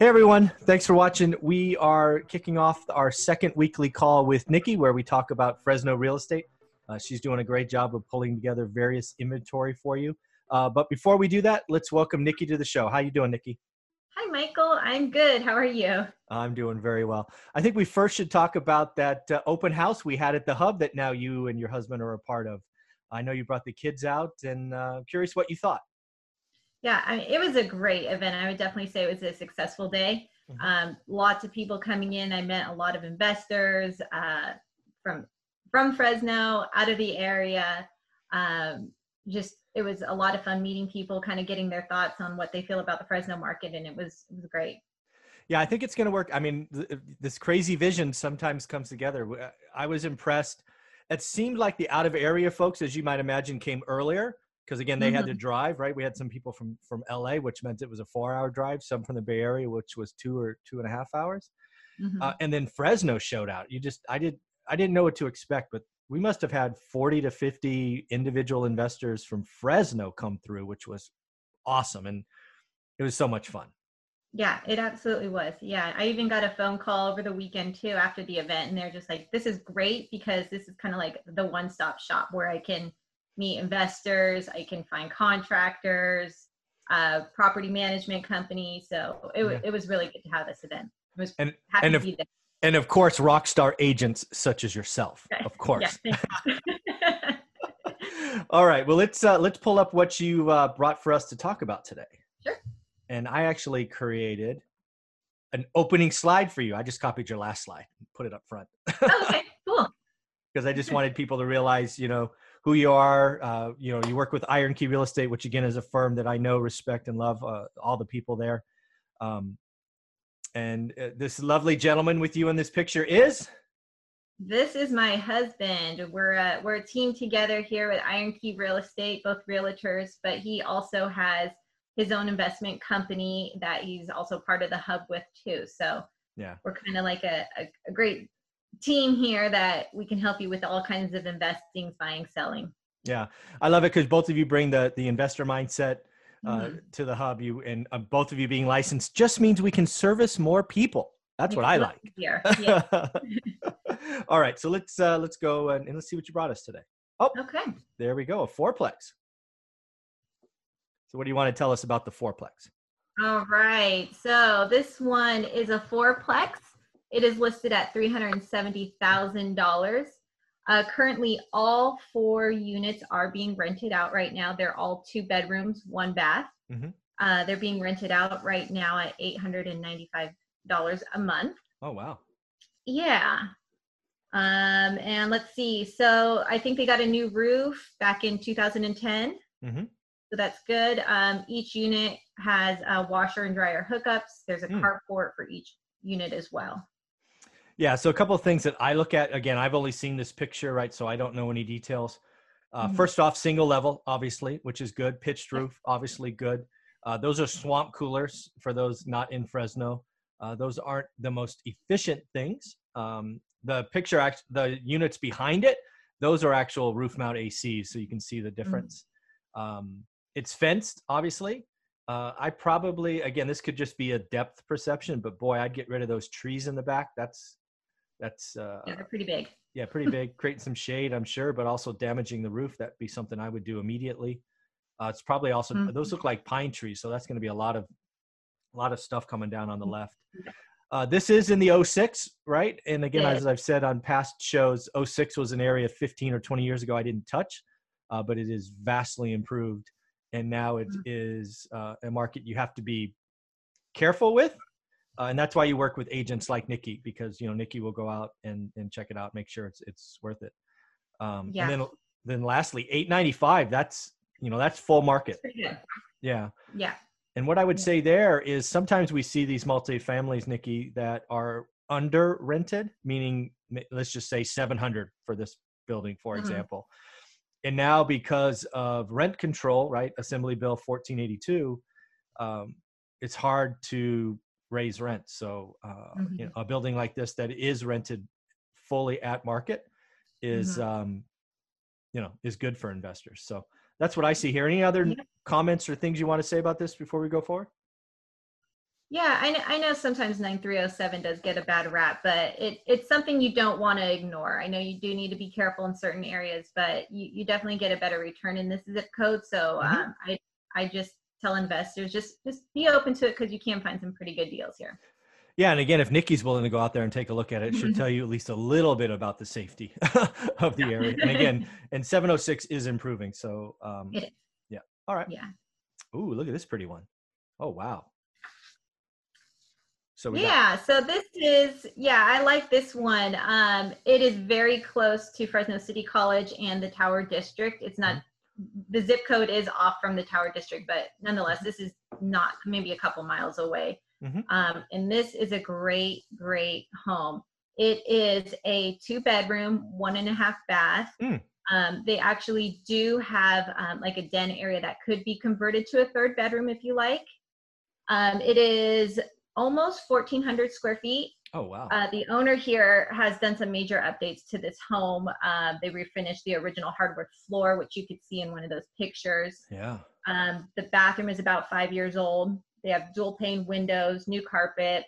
Hey everyone, thanks for watching. We are kicking off our second weekly call with Nikki where we talk about Fresno real estate. Uh, she's doing a great job of pulling together various inventory for you. Uh, but before we do that, let's welcome Nikki to the show. How you doing, Nikki? Hi, Michael. I'm good. How are you? I'm doing very well. I think we first should talk about that uh, open house we had at the hub that now you and your husband are a part of. I know you brought the kids out, and uh, curious what you thought. Yeah, I mean, it was a great event. I would definitely say it was a successful day. Mm-hmm. Um, lots of people coming in. I met a lot of investors uh, from from Fresno, out of the area. Um, just it was a lot of fun meeting people, kind of getting their thoughts on what they feel about the Fresno market, and it was it was great. Yeah, I think it's going to work. I mean, th- this crazy vision sometimes comes together. Uh, I was impressed. It seemed like the out of area folks, as you might imagine, came earlier because again they mm-hmm. had to drive. Right, we had some people from from LA, which meant it was a four hour drive. Some from the Bay Area, which was two or two and a half hours. Mm-hmm. Uh, and then Fresno showed out. You just I did I didn't know what to expect, but we must have had 40 to 50 individual investors from Fresno come through, which was awesome. And it was so much fun. Yeah, it absolutely was. Yeah, I even got a phone call over the weekend too after the event, and they're just like, "This is great because this is kind of like the one-stop shop where I can meet investors, I can find contractors, uh, property management companies." So it, yeah. it was really good to have this event. I was and, happy and to if, be there. and of course rock star agents such as yourself of course. all right well let's uh, let's pull up what you uh, brought for us to talk about today. Sure. And i actually created an opening slide for you. I just copied your last slide and put it up front. Oh, okay cool. Because i just wanted people to realize you know who you are uh, you know you work with iron key real estate which again is a firm that i know respect and love uh, all the people there um, and uh, this lovely gentleman with you in this picture is? This is my husband. We're a, we're a team together here with Iron Key Real Estate, both realtors, but he also has his own investment company that he's also part of the hub with too. So yeah, we're kind of like a, a, a great team here that we can help you with all kinds of investing, buying, selling. Yeah, I love it because both of you bring the the investor mindset uh, mm-hmm. to the hub. You and uh, both of you being licensed just means we can service more people. That's what I like. Here. Yeah. All right, so let's uh, let's go and, and let's see what you brought us today. Oh, okay. There we go, a fourplex. So, what do you want to tell us about the fourplex? All right. So this one is a fourplex. It is listed at three hundred seventy thousand dollars. Uh, currently, all four units are being rented out right now. They're all two bedrooms, one bath. Mm-hmm. Uh, they're being rented out right now at $895 a month. Oh, wow. Yeah. Um, and let's see. So I think they got a new roof back in 2010. Mm-hmm. So that's good. Um, each unit has a washer and dryer hookups. There's a mm. carport for each unit as well. Yeah. So a couple of things that I look at again, I've only seen this picture, right? So I don't know any details. Uh, mm-hmm. First off, single level, obviously, which is good. Pitched roof, obviously good. Uh, those are swamp coolers for those not in Fresno. Uh, those aren't the most efficient things. Um, the picture, act- the units behind it, those are actual roof mount ACs, so you can see the Mm. difference. Um, it's fenced, obviously. Uh, I probably, again, this could just be a depth perception, but boy, I'd get rid of those trees in the back. That's that's uh, Yeah, they're pretty big. yeah, pretty big, creating some shade, I'm sure, but also damaging the roof. That'd be something I would do immediately. Uh, it's probably also Mhm. those look like pine trees, so that's going to be a lot of a lot of stuff coming down on the Mhm. left. Uh, this is in the 06, right? And again, It as I've said on past shows, 06 was an area 15 or 20 years ago I didn't touch, uh, but it is vastly improved, and now it Mhm. is uh, a market you have to be careful with uh, and that's why you work with agents like Nikki because you know Nikki will go out and and check it out, make sure it's it's worth it. Um, Yeah. And then then lastly, eight ninety five. That's you know that's full market. It's. Yeah. Yeah. And what I would Yeah. say there is sometimes we see these multi-families, Nikki, that are under rented, meaning let's just say 700 for this building, for Mhm. example. And now because of rent control, right, Assembly Bill 1482, um, it's hard to raise rent. So uh, you Mhm. know, a building like this that is rented fully at market is, Mhm. um, you know, is good for investors. So that's what I see here. Any other Yeah. comments or things you want to say about this before we go forward? Yeah, I know, I know sometimes 9307 does get a bad rap, but it, it's something you don't want to ignore. I know you do need to be careful in certain areas, but you, you definitely get a better return in this zip code. So Mhm. um, I, I just tell investors just, just be open to it because you can find some pretty good deals here. Yeah, and again, if Nikki's willing to go out there and take a look at it, it should Mhm. tell you at least a little bit about the safety of the area. And again, and 706 is improving. So um, yeah. All right. Yeah. Ooh, look at this pretty one. Oh wow. So we got Yeah, so this is yeah, I like this one. Um, it is very close to Fresno City College and the Tower District. It's not the zip code is off from the Tower District, but nonetheless, this is not maybe a couple miles away. Mhm. Um, and this is a great, great home. It is a two bedroom, one and a half bath. Mm. Um, they actually do have um, like a den area that could be converted to a third bedroom if you like. Um, it is almost 1,400 square feet. Oh wow. Uh, the owner here has done some major updates to this home. Uh, they refinished the original hardwood floor, which you could see in one of those pictures. yeah. Um, the bathroom is about five years old. They have dual pane windows, new carpet.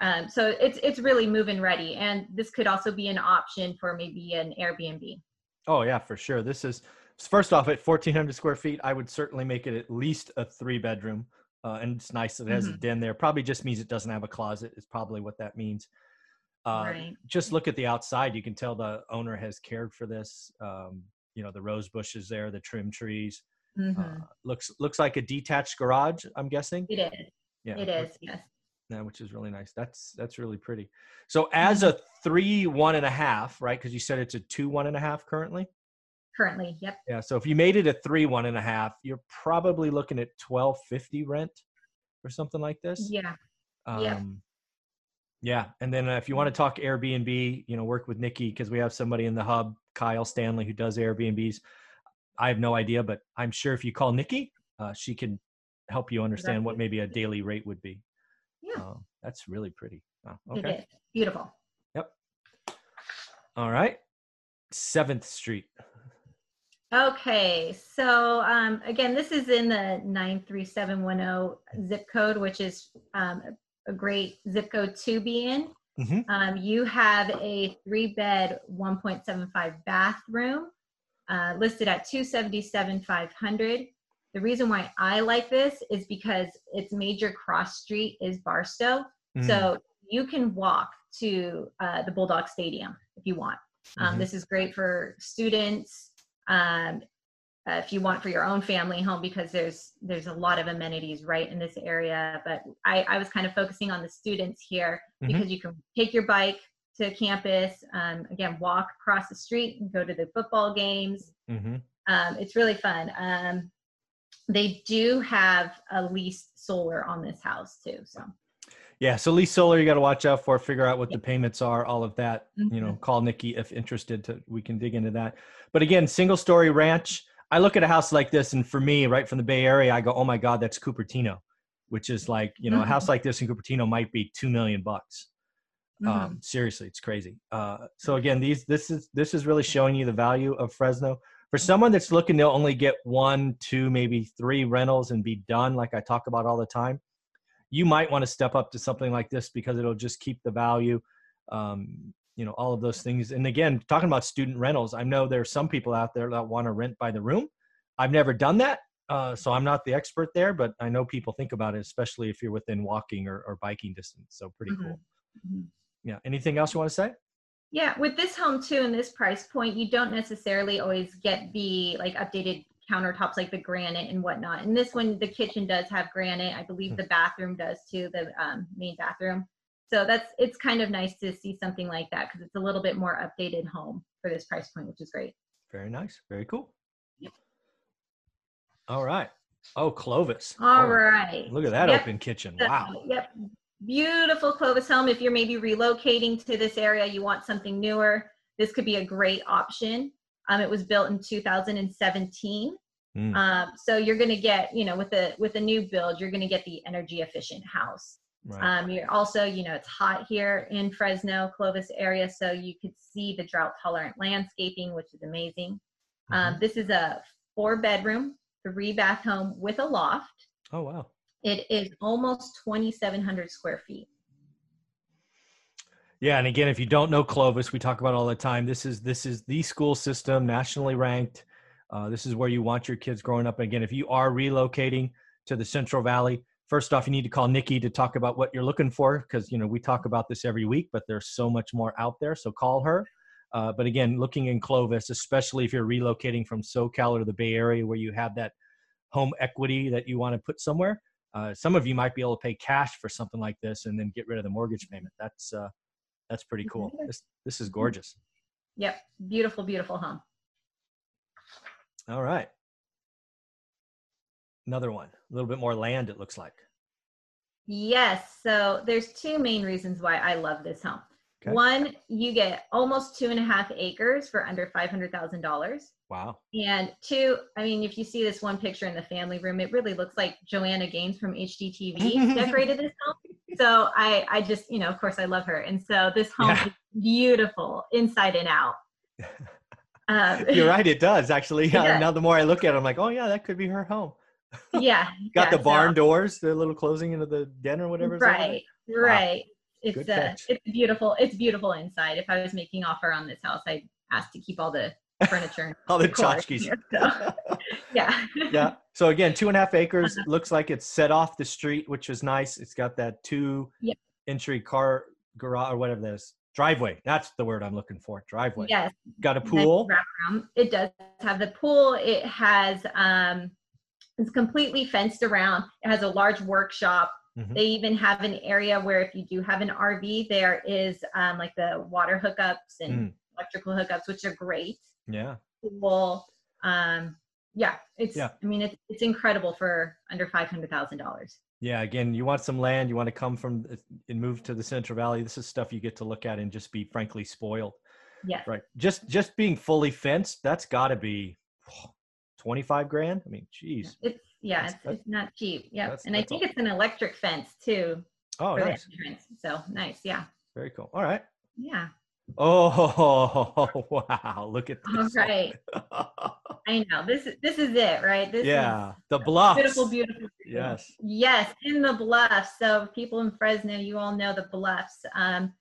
Um, so it's it's really move-in ready, and this could also be an option for maybe an Airbnb. Oh yeah, for sure. This is first off at 1400 square feet. I would certainly make it at least a three bedroom. Uh, and it's nice that it has a Mhm. den there. Probably just means it doesn't have a closet. Is probably what that means. Uh, Right. Just look at the outside. You can tell the owner has cared for this. Um, you know the rose bushes there, the trim trees. Mhm. Uh, looks looks like a detached garage. I'm guessing. it is. Yeah, It is. Yes. Yeah, which is really nice. That's that's really pretty. So as a three one and a half, right? Because you said it's a two one and a half currently. Currently. Yep. Yeah. So if you made it a three one and a half, you're probably looking at twelve fifty rent or something like this. Yeah. Um, yeah. Yeah. And then uh, if you want to talk Airbnb, you know, work with Nikki because we have somebody in the hub, Kyle Stanley, who does Airbnbs. I have no idea, but I'm sure if you call Nikki, uh, she can help you understand what maybe a daily rate would be. Yeah. Um, that's really pretty. Wow. Okay. is beautiful. Yep. All right. Seventh Street. Okay, so um, again, this is in the 93710 zip code, which is um, a great zip code to be in. Mhm. Um, you have a three bed, 1.75 bathroom uh, listed at 277,500. The reason why I like this is because its major cross street is Barstow. Mm. So you can walk to uh, the Bulldog Stadium if you want. Um, Mhm. This is great for students. Um, uh, if you want for your own family home, because there's there's a lot of amenities right in this area. But I, I was kind of focusing on the students here Mhm. because you can take your bike to campus. Um, again, walk across the street and go to the football games. Mhm. Um, it's really fun. Um, they do have a leased solar on this house too. So Yeah. So lease solar, you got to watch out for. Figure out what the payments are. All of that. You know, Mhm. call Nikki if interested. To we can dig into that. But again, single story ranch. I look at a house like this, and for me, right from the Bay Area, I go, "Oh my God, that's Cupertino." which is like you know a house like this in Cupertino might be two million bucks. Mhm. Um, seriously, it's crazy. Uh, so again, these this is this is really showing you the value of Fresno for someone that's looking to only get one, two, maybe three rentals and be done, like I talk about all the time. You might want to step up to something like this because it'll just keep the value. Um, you know, all of those things. And again, talking about student rentals, I know there are some people out there that want to rent by the room. I've never done that, uh, so I'm not the expert there, but I know people think about it, especially if you're within walking or, or biking distance. So pretty Mhm. cool. Mhm. Yeah. Anything else you want to say? Yeah, with this home too, and this price point, you don't necessarily always get the like updated countertops like the granite and whatnot. And this one, the kitchen does have granite. I believe Hmm. the bathroom does too, the um, main bathroom. So that's it's kind of nice to see something like that because it's a little bit more updated home for this price point, which is great. Very nice. Very cool. Yep. All right. Oh, Clovis. All Oh, right. Look at that Yep. open kitchen. Wow. Yep. Beautiful Clovis home. If you're maybe relocating to this area, you want something newer, this could be a great option. Um, it was built in 2017. Mm. Um, so you're going to get, you know, with a with a new build, you're going to get the energy efficient house. Right. Um, you're also, you know, it's hot here in Fresno, Clovis area, so you could see the drought tolerant landscaping, which is amazing. Um, Mhm. this is a four bedroom, three bath home with a loft. oh, wow. It is almost 2,700 square feet. Yeah, and again, if you don't know Clovis, we talk about all the time. This is this is the school system, nationally ranked. Uh, this is where you want your kids growing up. Again, if you are relocating to the Central Valley, first off, you need to call Nikki to talk about what you're looking for because you know we talk about this every week, but there's so much more out there. So call her. Uh, but again, looking in Clovis, especially if you're relocating from SoCal or the Bay Area, where you have that home equity that you want to put somewhere, uh, some of you might be able to pay cash for something like this and then get rid of the mortgage payment. That's uh, that's pretty cool. This this is mm. gorgeous. Yep, beautiful, beautiful home. All right. Another one. A little bit more land. It looks like. Yes, so there's two main reasons why I love this home. Okay. One, you get almost two and a half acres for under five hundred thousand dollars. Wow. And two, I mean, if you see this one picture in the family room, it really looks like Joanna Gaines from HGTV decorated this home. So I, I just, you know, of course, I love her, and so this home Yeah. is beautiful inside and out. Um, You're right. It does actually. Does. Now the more I look at it, I'm like, oh yeah, that could be her home. yeah, Got yeah, the barn so- doors, the little closing into the den or whatever. right, right. It's Good uh, it's beautiful. It's beautiful inside. If I was making offer on this house, I'd ask to keep all the furniture. All the tchotchkes. so, yeah. yeah. So again, two and a half acres. Uh-huh. Looks like it's set off the street, which is nice. It's got that two entry car garage or whatever that is. Driveway. That's the word I'm looking for. Driveway. Yes. Got a pool. It does have the pool. It has um it's completely fenced around. It has a large workshop. Mhm. They even have an area where if you do have an RV, there is um like the water hookups and Mm. electrical hookups, which are great. Yeah. cool Um yeah, it's Yeah. I mean it's it's incredible for under five hundred thousand dollars. Yeah, again, you want some land, you want to come from uh, and move to the Central Valley. This is stuff you get to look at and just be frankly spoiled. yeah Right. Just just being fully fenced, that's got to be 25 grand. I mean, geez. It's yeah, That's- it's, that's- it's not cheap. Yeah. And I think all. it's an electric fence too Oh, nice. So nice. Yeah. Very cool. All right. Yeah. Oh, wow. Look at All this. right. I know. This is this is it, right? This yeah. is The bluffs. beautiful, beautiful. Yes. Yes, in the bluffs. So people in Fresno, you all know the bluffs. Um,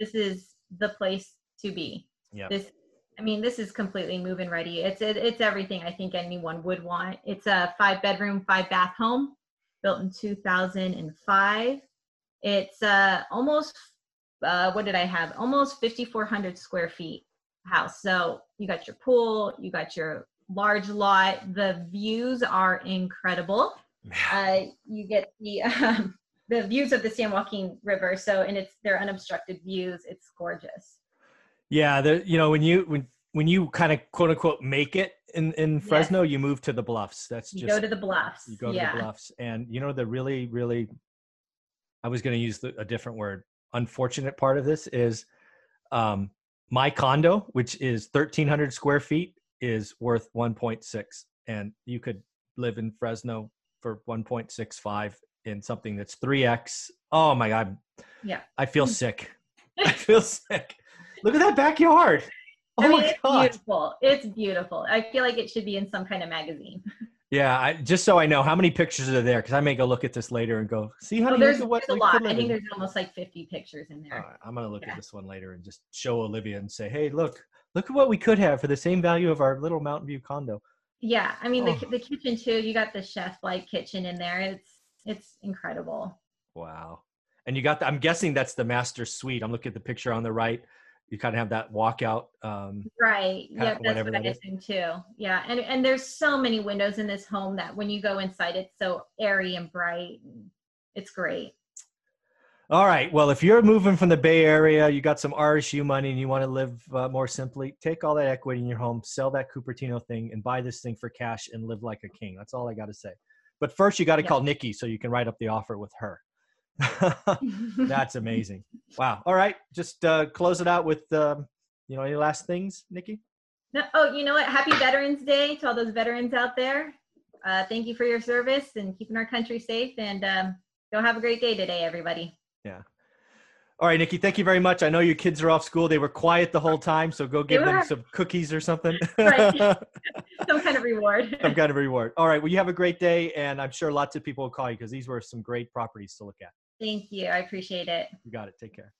this is the place to be. Yeah. This, I mean, this is completely move-in ready. It's it, it's everything I think anyone would want. It's a five-bedroom, five-bath home, built in 2005. It's uh almost uh, what did I have? Almost 5,400 square feet house. So you got your pool, you got your large lot. The views are incredible. Uh, you get the um, the views of the San Joaquin River. So and it's they're unobstructed views. It's gorgeous. Yeah, the you know when you when when you kind of quote unquote make it in in Fresno, you move to the bluffs. That's You just go to the bluffs. you go to yeah. the bluffs, and you know the really really, I was going to use the, a different word. Unfortunate part of this is, um, my condo, which is thirteen hundred square feet, is worth one point six, and you could live in Fresno for one point six five in something that's 3x. Oh my god. Yeah. I feel sick. I feel sick. Look at that backyard. Oh I mean, my it's beautiful. It's beautiful. I feel like it should be in some kind of magazine. Yeah, I, just so I know how many pictures are there because I may go look at this later and go see how Oh, there's, there's a lot. I think there's almost like 50 pictures in there. right, I'm gonna look Yeah. at this one later and just show Olivia and say, "Hey, look, look at what we could have for the same value of our little Mountain View condo." Yeah, I mean Oh. the the kitchen too. You got the chef like kitchen in there. It's it's incredible. Wow. And you got the, I'm guessing that's the master suite. I'm looking at the picture on the right. You kind of have that walkout. Um, Right. Yeah, that's what I assume too. Yeah, and and there's so many windows in this home that when you go inside, it's so airy and bright. and It's great. all right. Well, if you're moving from the Bay Area, you got some RSU money and you want to live uh, more simply, take all that equity in your home, sell that Cupertino thing, and buy this thing for cash and live like a king. That's all I got to say. But first, you got to Yeah. call Nikki so you can write up the offer with her. That's amazing. Wow. All right. Just uh, close it out with, um, you know, any last things, Nikki? No, oh, you know what? Happy Veterans Day to all those veterans out there. Uh, thank you for your service and keeping our country safe. And um, go have a great day today, everybody. Yeah. All right, Nikki, thank you very much. I know your kids are off school. They were quiet the whole time, so go give them some cookies or something. Right. Some kind of reward. some kind of reward. All right. Well, you have a great day, and I'm sure lots of people will call you because these were some great properties to look at. Thank you. I appreciate it. You got it. Take care.